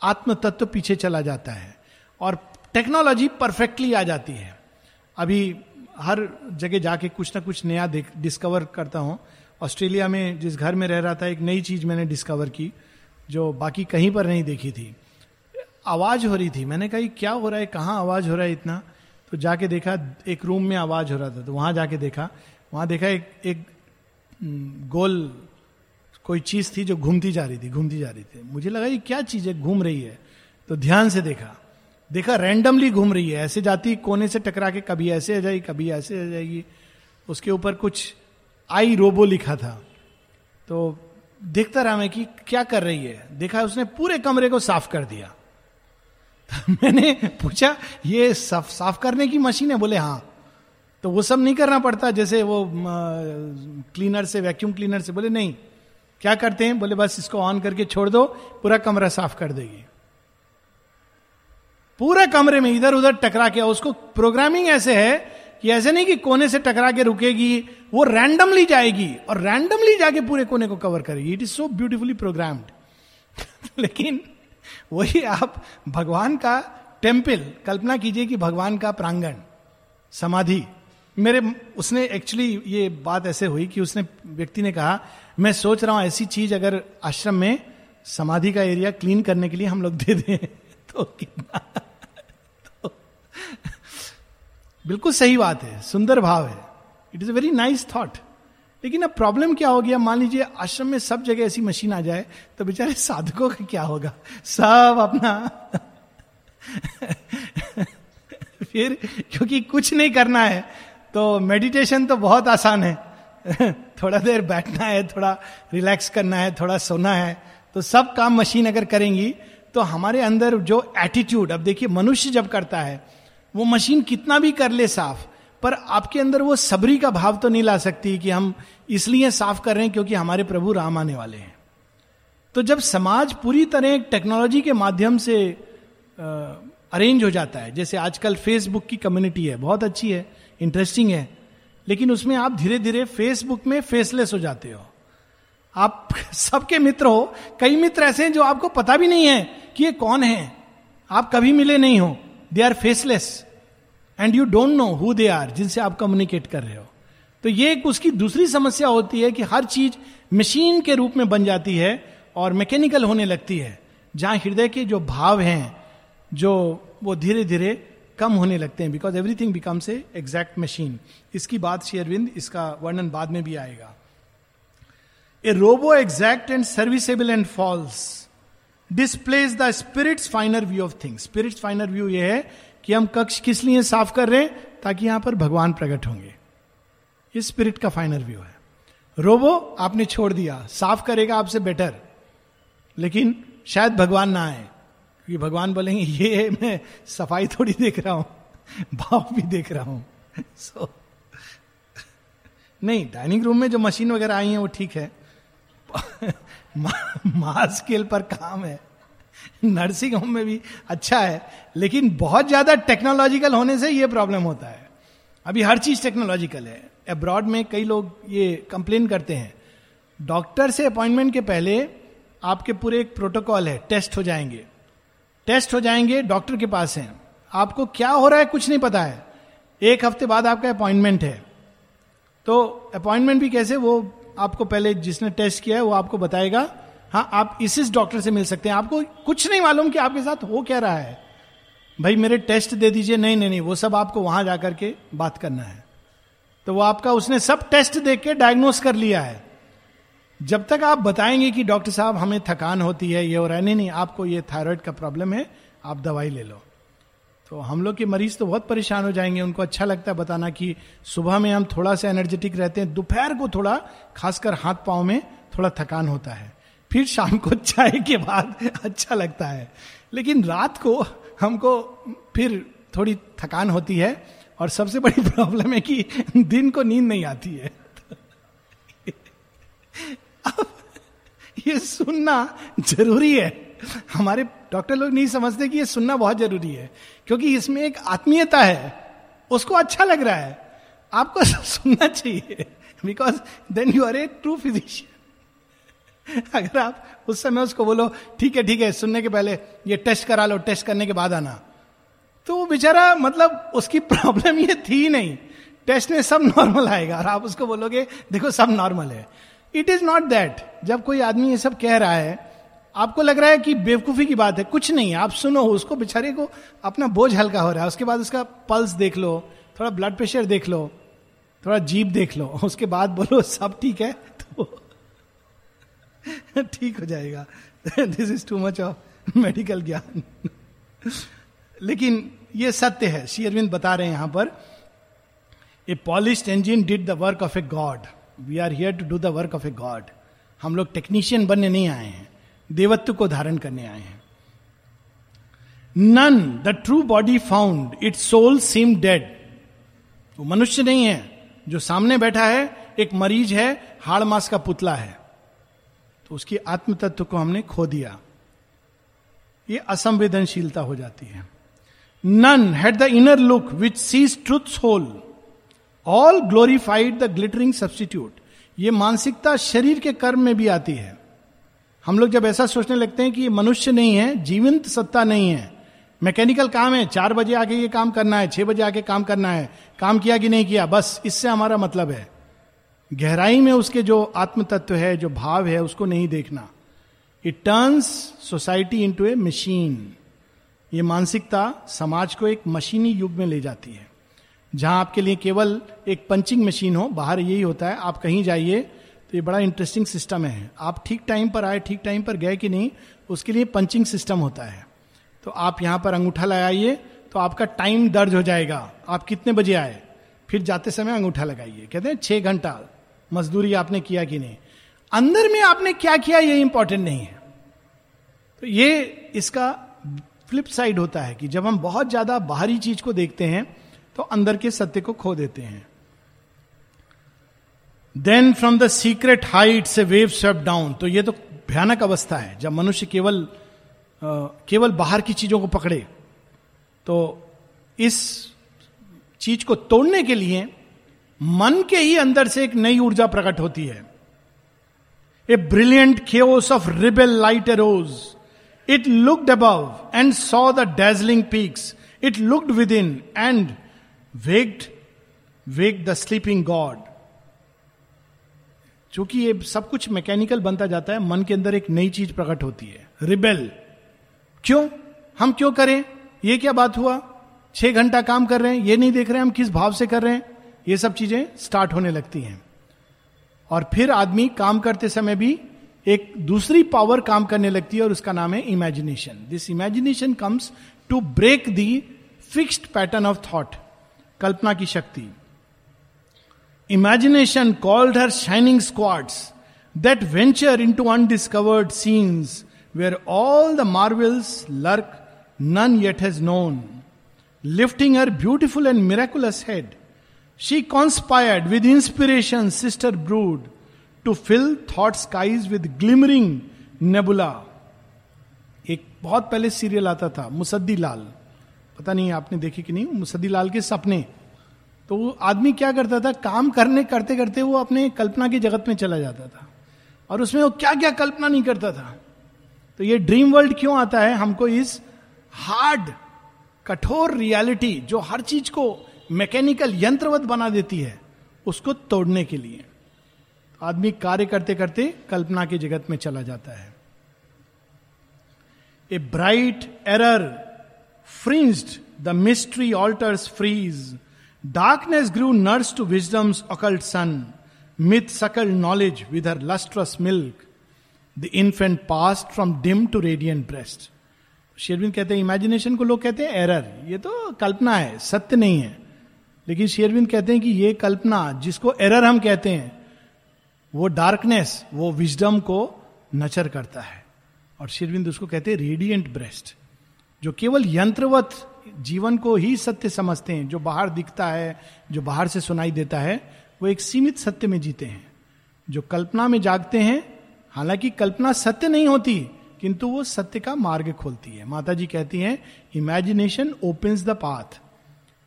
आत्म तत्व पीछे चला जाता है और टेक्नोलॉजी परफेक्टली आ जाती है। अभी हर जगह जाके कुछ ना कुछ नया डिस्कवर करता हूँ। ऑस्ट्रेलिया में जिस घर में रह रहा था, एक नई चीज़ मैंने डिस्कवर की, जो बाकी कहीं पर नहीं देखी थी। आवाज़ हो रही थी। मैंने कहा क्या हो रहा है? कहाँ आवाज़ हो रहा है इतना? तो जाके देखा, एक रूम में आवाज़ हो रहा था। तो वहाँ जाके देखा। वहाँ देखा, एक एक गोल कोई चीज़ थी जो घूमती जा रही थी, घूमती जा रही थी। मुझे लगा, ये क्या चीज़ है? घूम रही है। तो ध्यान से देखा। देखा रैंडमली घूम रही है। ऐसे जाती, कोने से टकरा के कभी ऐसे आ जाएगी, कभी ऐसे आ जाएगी। उसके ऊपर कुछ आई रोबो लिखा था। तो देखता रहा मैं कि क्या कर रही है। देखा उसने पूरे कमरे को साफ़ कर दिया। मैंने पूछा, ये साफ़ साफ़ करने की मशीन है? बोले हाँ। तो वो सब नहीं करना पड़ता, जैसे वो क्लीनर से, वैक्यूम क्लीनर से। बोले, नहीं, क्या करते हैं? बोले, बस इसको ऑन करके छोड़ दो, पूरा कमरा साफ़ कर देगी। पूरे कमरे में इधर उधर टकरा के, उसको प्रोग्रामिंग ऐसे है कि ऐसे नहीं कि कोने से टकरा के रुकेगी, वो रैंडमली जाएगी और रैंडमली जाके पूरे कोने को कवर करेगी। It is so beautifully programmed लेकिन वही आप भगवान का टेंपल कल्पना कीजिए कि भगवान का प्रांगण, समाधि। मेरे, उसने एक्चुअली ये बात ऐसे हुई कि उसने, व्यक्ति ने कहा, मैं सोच रहा हूँ ऐसी चीज़ अगर आश्रम में समाधि का एरिया क्लीन करने के लिए हम लोग दे दें। तो कितना तो बिल्कुल सही बात है, सुंदर भाव है। It is a very nice thought लेकिन अब प्रॉब्लम क्या हो गया? मान लीजिए, आश्रम में सब जगह ऐसी मशीन आ जाए तो बेचारे साधकों का क्या होगा? सब अपना फिर क्योंकि कुछ नहीं करना है तो मेडिटेशन तो बहुत आसान है। थोड़ा देर बैठना है, थोड़ा रिलैक्स करना है, थोड़ा सोना है तो सब काम मशीन अगर करेंगी तो हमारे अंदर जो एटीट्यूड अब देखिए, मनुष्य जब करता है वो मशीन कितना भी कर ले साफ़, पर आपके अंदर वो सबरी का भाव तो नहीं ला सकती कि हम इसलिए साफ़ कर रहे हैं क्योंकि हमारे प्रभु राम आने वाले हैं। तो जब समाज पूरी तरह टेक्नोलॉजी के माध्यम से अरेंज हो जाता है, जैसे आजकल फेसबुक की कम्युनिटी है, बहुत अच्छी है इंटरेस्टिंग है, लेकिन उसमें आप धीरे धीरे फेसबुक में फेसलेस हो जाते हो। आप सबके मित्र हो, कई मित्र ऐसे हैं जो आपको पता भी नहीं है कि ये कौन है। आप कभी मिले नहीं हो। They are faceless and you don't know who they are जिनसे आप कम्युनिकेट कर रहे हो। तो ये एक उसकी दूसरी समस्या होती है कि हर चीज़ मशीन के रूप में बन जाती है और मैकेनिकल होने लगती है, जहाँ हृदय के जो भाव हैं, जो वो धीरे धीरे कम होने लगते हैं because everything becomes a exact machine इसकी बात शेयरविंद इसका वर्णन बाद में भी आएगा। A robot exact and serviceable and false displaced the spirit's finer view of things spirit's finer view ये है कि हम कक्ष किस लिए साफ़ कर रहे हैं ताकि यहाँ पर भगवान प्रकट होंगे। ये स्पिरिट का फाइनल व्यू है। रोबो आपने छोड़ दिया। साफ़ करेगा आपसे बेटर लेकिन शायद भगवान ना आए। क्योंकि भगवान बोलेंगे ये मैं सफ़ाई थोड़ी देख रहा हूँ। भाव भी देख रहा हूँ। सो so, नहीं डाइनिंग रूम में जो मशीन वगैरह आई है वो ठीक है। मास स्केल पर काम है। नर्सिंग होम में भी अच्छा है, लेकिन बहुत ज़्यादा टेक्नोलॉजिकल होने से ये प्रॉब्लम होता है। अभी हर चीज़ टेक्नोलॉजिकल है। अब्रॉड में कई लोग ये कंप्लेन करते हैं। डॉक्टर से अपॉइंटमेंट के पहले आपके पूरे एक प्रोटोकॉल है टेस्ट हो जाएँगे। टेस्ट हो जाएँगे डॉक्टर के पास हैं। आपको क्या हो रहा है कुछ नहीं पता है। एक हफ़्ते बाद आपका अपॉइंटमेंट है। तो अपॉइंटमेंट भी कैसे? वो आपको पहले जिसने टेस्ट किया है, वो आपको बताएगा। हाँ आप इस इस डॉक्टर से मिल सकते हैं। आपको कुछ नहीं मालूम कि आपके साथ हो क्या रहा है। भाई, मेरे टेस्ट दे दीजिए। नहीं नहीं नहीं, वो सब आपको वहाँ जाकर के बात करना है। तो वो आपका, उसने सब टेस्ट देख के डायग्नोस कर लिया है। जब तक आप बताएँगे कि डॉक्टर साहब, हमें थकान होती है, ये हो रहा है। नहीं नहीं, आपको ये थायराइड का प्रॉब्लम है। आप दवाई ले लो। तो हम लोग के मरीज़ तो बहुत परेशान हो जाएँगे। उनको अच्छा लगता है बताना कि सुबह में हम थोड़ा सा एनर्जेटिक रहते हैं। दोपहर को थोड़ा, खासकर हाथ पाँव में, थोड़ा थकान होता है। फिर शाम को चाय के बाद अच्छा लगता है। लेकिन रात को हमको फिर थोड़ी थकान होती है और सबसे बड़ी प्रॉब्लम है कि दिन को नींद नहीं आती है। अब ये सुनना ज़रूरी है। हमारे डॉक्टर लोग नहीं समझते कि ये सुनना बहुत ज़रूरी है, क्योंकि इसमें एक आत्मीयता है, उसको अच्छा लग रहा है। आपको सुनना चाहिए because then you are a true physician अगर आप उस समय उसको बोलो, ठीक है ठीक है, सुनने के पहले ये टेस्ट करा लो टेस्ट करने के बाद आना। तो वो बेचारा मतलब उसकी प्रॉब्लम ये थी नहीं। टेस्ट में सब नॉर्मल आएगा, और आप उसको बोलोगे, देखो, सब नॉर्मल है। इट इज़ नॉट दैट जब कोई आदमी ये सब कह रहा है आपको लग रहा है कि बेवकूफ़ी की बात है? कुछ नहीं आप सुनो, उसको बेचारे को अपना बोझ हल्का हो रहा है। उसके बाद उसका पल्स देख लो, थोड़ा ब्लड प्रेशर देख लो, थोड़ा जीप देख लो। उसके बाद बोलो, सब ठीक है? तो ठीक हो जाएगा। This is too much of medical ज्ञान। लेकिन ये सत्य है। श्री अरविंद बता रहे हैं यहाँ पर a polished engine did the work of a god we are here to do the work of a god हम लोग टेक्नीशियन बनने नहीं आए हैं। देवत्व को धारण करने आए हैं। None the true body found its soul seem dead वो मनुष्य नहीं है, जो सामने बैठा है, एक मरीज़ है, हाड़ मास का पुतला है। तो उसकी आत्म तत्व को हमने खो दिया। ये असंवेदनशीलता हो जाती है। None had the inner look which sees truth whole all glorified the glittering substitute ये मानसिकता शरीर के कर्म में भी आती है। हम लोग जब ऐसा सोचने लगते हैं कि ये मनुष्य नहीं है, जीवंत सत्ता नहीं है। मैकेनिकल काम है, चार बजे आके ये काम करना है, छह बजे आके काम करना है, काम किया कि नहीं किया, बस, इससे हमारा मतलब है। गहराई में उसके जो आत्म तत्व है, जो भाव है, उसको नहीं देखना। It turns society into a machine ये मानसिकता समाज को एक मशीनी युग में ले जाती है। जहाँ आपके लिए केवल एक पंचिंग मशीन हो, बाहर यही होता है, आप कहीं जाइए ये बड़ा इंटरेस्टिंग सिस्टम है। आप ठीक टाइम पर आए, ठीक टाइम पर गए कि नहीं, उसके लिए पंचिंग सिस्टम होता है। तो आप यहाँ पर अंगूठा लगाइए तो आपका टाइम दर्ज हो जाएगा। आप कितने बजे आए? फिर जाते समय अंगूठा लगाइए। कहते हैं छह घंटा। मजदूरी आपने किया कि नहीं? अंदर में आपने क्या किया ये इंपॉर्टेंट नहीं है। तो ये इसका फ्लिप साइड होता है कि जब हम बहुत ज़्यादा बाहरी चीज़ को देखते हैं तो अंदर के सत्य को खो देते हैं। Then from the secret height से वेव स्वेप डाउन तो ये तो भयानक अवस्था है, जब मनुष्य केवल केवल बाहर की चीज़ों को पकड़े। तो इस चीज़ को तोड़ने के लिए मन के ही अंदर से एक नई ऊर्जा प्रकट होती है। A brilliant chaos of rebel light arrows it looked above and saw the dazzling peaks it looked within and waked wake the sleeping god क्योंकि ये सब कुछ मैकेनिकल बनता जाता है, मन के अंदर एक नई चीज़ प्रकट होती है। रिबेल क्यों? हम क्यों करें? ये क्या बात हुआ? छह घंटा काम कर रहे हैं, ये नहीं देख रहे हैं हम किस भाव से कर रहे हैं? ये सब चीज़ें स्टार्ट होने लगती हैं। और फिर आदमी काम करते समय भी एक दूसरी पावर काम करने लगती है और उसका नाम है imagination this imagination comes to break the fixed pattern of thought कल्पना की शक्ति। Called her shining squads that venture into undiscovered scenes where all the marvels lurk none yet has known. Lifting her beautiful and miraculous head, she conspired with inspiration, sister brood, to fill thought skies with glimmering nebula. एक बहुत पहले serial आता था मुसद्दी लाल पता नहीं आपने देखी कि नहीं मुसद्दी लाल के सपने तो वो आदमी क्या करता था? काम करने, करते करते वो अपने कल्पना की जगत में चला जाता था। और उसमें वो क्या क्या कल्पना नहीं करता था? तो ये ड्रीम वर्ल्ड क्यों आता है? हमको इस हार्ड, कठोर रियलिटी, जो हर चीज़ को मैकेनिकल यंत्रवत बना देती है, उसको तोड़ने के लिए। आदमी कार्य करते करते कल्पना के जगत में चला जाता है। A bright error fringed the mystery altar's frieze darkness grew nurse to wisdom's occult sun myth suckled knowledge with her lustrous milk the infant passed from dim to radiant breast शेरविन कहते हैं इमेजिनेशन को लोग कहते हैं error ये तो कल्पना है, सत्य नहीं है। लेकिन शेरविन कहते हैं कि ये कल्पना, जिसको एरर हम कहते हैं, वो डार्कनेस वो विजडम को नचर करता है। और शेरविंद उसको कहते हैं रेडियंट ब्रेस्ट जो केवल यंत्रवत जीवन को ही सत्य समझते हैं, जो बाहर दिखता है, जो बाहर से सुनाई देता है, वो एक सीमित सत्य में जीते हैं। जो कल्पना में जागते हैं, हालाँकि कल्पना सत्य नहीं होती, किंतु वो सत्य का मार्ग खोलती है। माता जी कहती हैं इमेजिनेशन ओपन्स द पाथ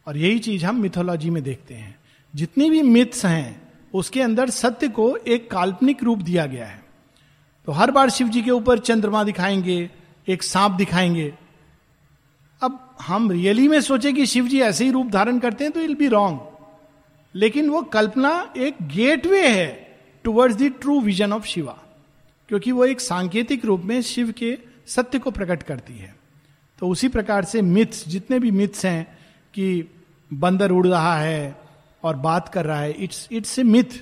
और यही चीज़ हम मिथोलॉजी में देखते हैं। जितनी भी मिथ्स हैं, उसके अंदर सत्य को एक काल्पनिक रूप दिया गया है। तो हर बार शिव जी के ऊपर चंद्रमा दिखाएँगे, एक सांप दिखाएँगे अब हम रियली में सोचे कि शिव जी ऐसे ही रूप धारण करते हैं तो इल बी रॉन्ग लेकिन वो कल्पना एक गेटवे है towards the true vision of Shiva क्योंकि वो एक सांकेतिक रूप में शिव के सत्य को प्रकट करती है। तो उसी प्रकार से मिथ्स जितने भी मिथ्स हैं कि बंदर उड़ रहा है और बात कर रहा है इट्स इट्स ए मिथ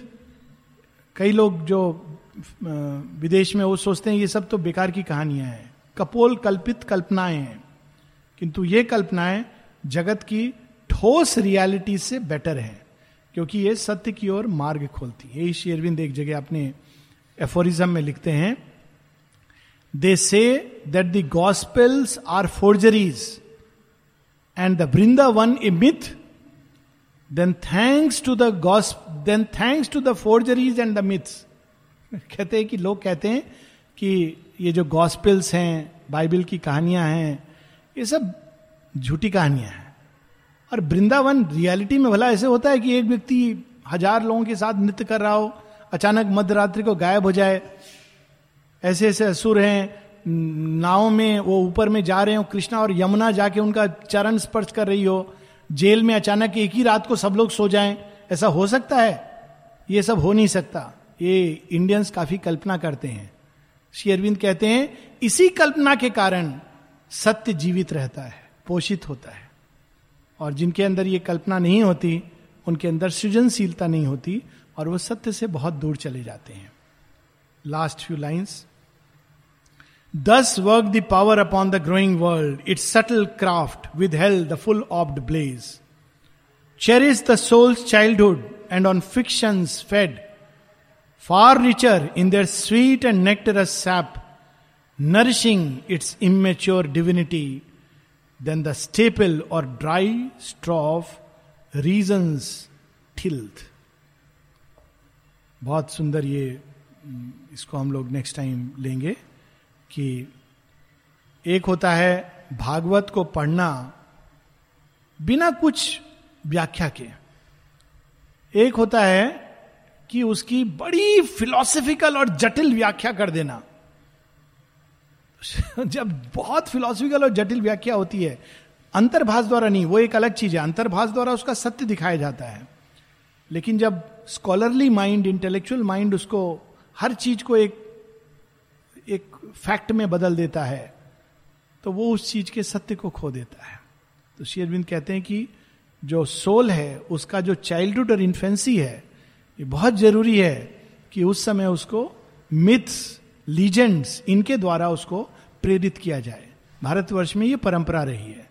कई लोग जो विदेश में वो सोचते हैं ये सब तो बेकार की कहानियाँ हैं। कपोल कल्पित कल्पनाएँ हैं। किंतु ये कल्पनाएँ जगत की ठोस रियलिटी से बेटर है, क्योंकि ये सत्य की ओर मार्ग खोलती है। यही शेरविंद एक जगह अपने एफोरिज्म में लिखते हैं they say that the gospels are forgeries and the Vrindavan a myth then thanks to the gods then thanks to the forgeries and the myths कहते हैं कि लोग कहते हैं कि ये जो गॉस्पेल्स हैं बाइबल की कहानियाँ हैं ये सब झूठी कहानियाँ हैं। और वृंदावन रियलिटी में भला ऐसे होता है कि एक व्यक्ति हज़ार लोगों के साथ नृत्य कर रहा हो, अचानक मध्य रात्रि को गायब हो जाए, ऐसे ऐसे असुर हैं नाव में वो ऊपर में जा रहे हो, कृष्णा और यमुना जाके उनका चरण स्पर्श कर रही हो, जेल में अचानक एक ही रात को सब लोग सो जाएँ, ऐसा हो सकता है? ये सब हो नहीं सकता। ये इंडियंस काफ़ी कल्पना करते हैं। श्री अरविंद कहते हैं, इसी कल्पना के कारण सत्य जीवित रहता है, पोषित होता है। और जिनके अंदर ये कल्पना नहीं होती, उनके अंदर सृजनशीलता नहीं होती और वो सत्य से बहुत दूर चले जाते हैं। Last few lines thus work the power upon the growing world its subtle craft withheld the full orbed blaze cherish the soul's childhood and on fiction fed far richer in their sweet and nectarous sap nourishing its immature divinity than the staple और dry straw of reason's tilth बहुत सुंदर ये इसको हम लोग next time लेंगे कि एक होता है भागवत को पढ़ना बिना कुछ व्याख्या के। एक होता है कि उसकी बड़ी फिलोसफिकल और जटिल व्याख्या कर देना। जब बहुत फिलोसफिकल और जटिल व्याख्या होती है, अंतर्भाष द्वारा नहीं, वो एक अलग चीज़ है। अंतर्भाष द्वारा उसका सत्य दिखाया जाता है। लेकिन जब स्कॉलरली माइंड इंटेलेक्चुअल माइंड उसको हर चीज़ को एक एक फैक्ट में बदल देता है तो वो उस चीज़ के सत्य को खो देता है। तो शेरविंद कहते हैं कि जो सोल है, उसका जो चाइल्डहुड और इन्फेंसी है, ये बहुत ज़रूरी है कि उस समय उसको मिथ्स लीजेंड्स इनके द्वारा उसको प्रेरित किया जाए। भारतवर्ष में ये परंपरा रही है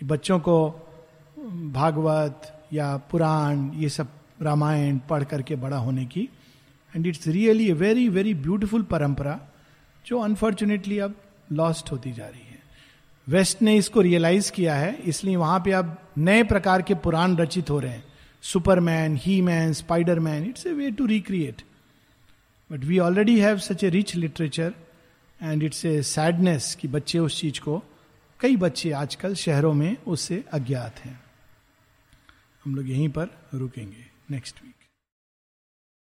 कि बच्चों को भागवत या पुराण, ये सब रामायण पढ़ करके बड़ा होने की and it's really a very very beautiful परंपरा जो अनफॉर्चुनेटली अब लॉस्ट होती जा रही है। वेस्ट ने इसको रियलाइज़ किया है, इसलिए वहाँ पे अब नए प्रकार के पुराण रचित हो रहे हैं। Superman He Man Spider Man it's a way to recreate but we already have such a rich literature and it's a sadness कि बच्चे उस चीज़ को, कई बच्चे आजकल शहरों में उससे अज्ञात हैं। हम लोग यहीं पर रुकेंगे। नेक्स्ट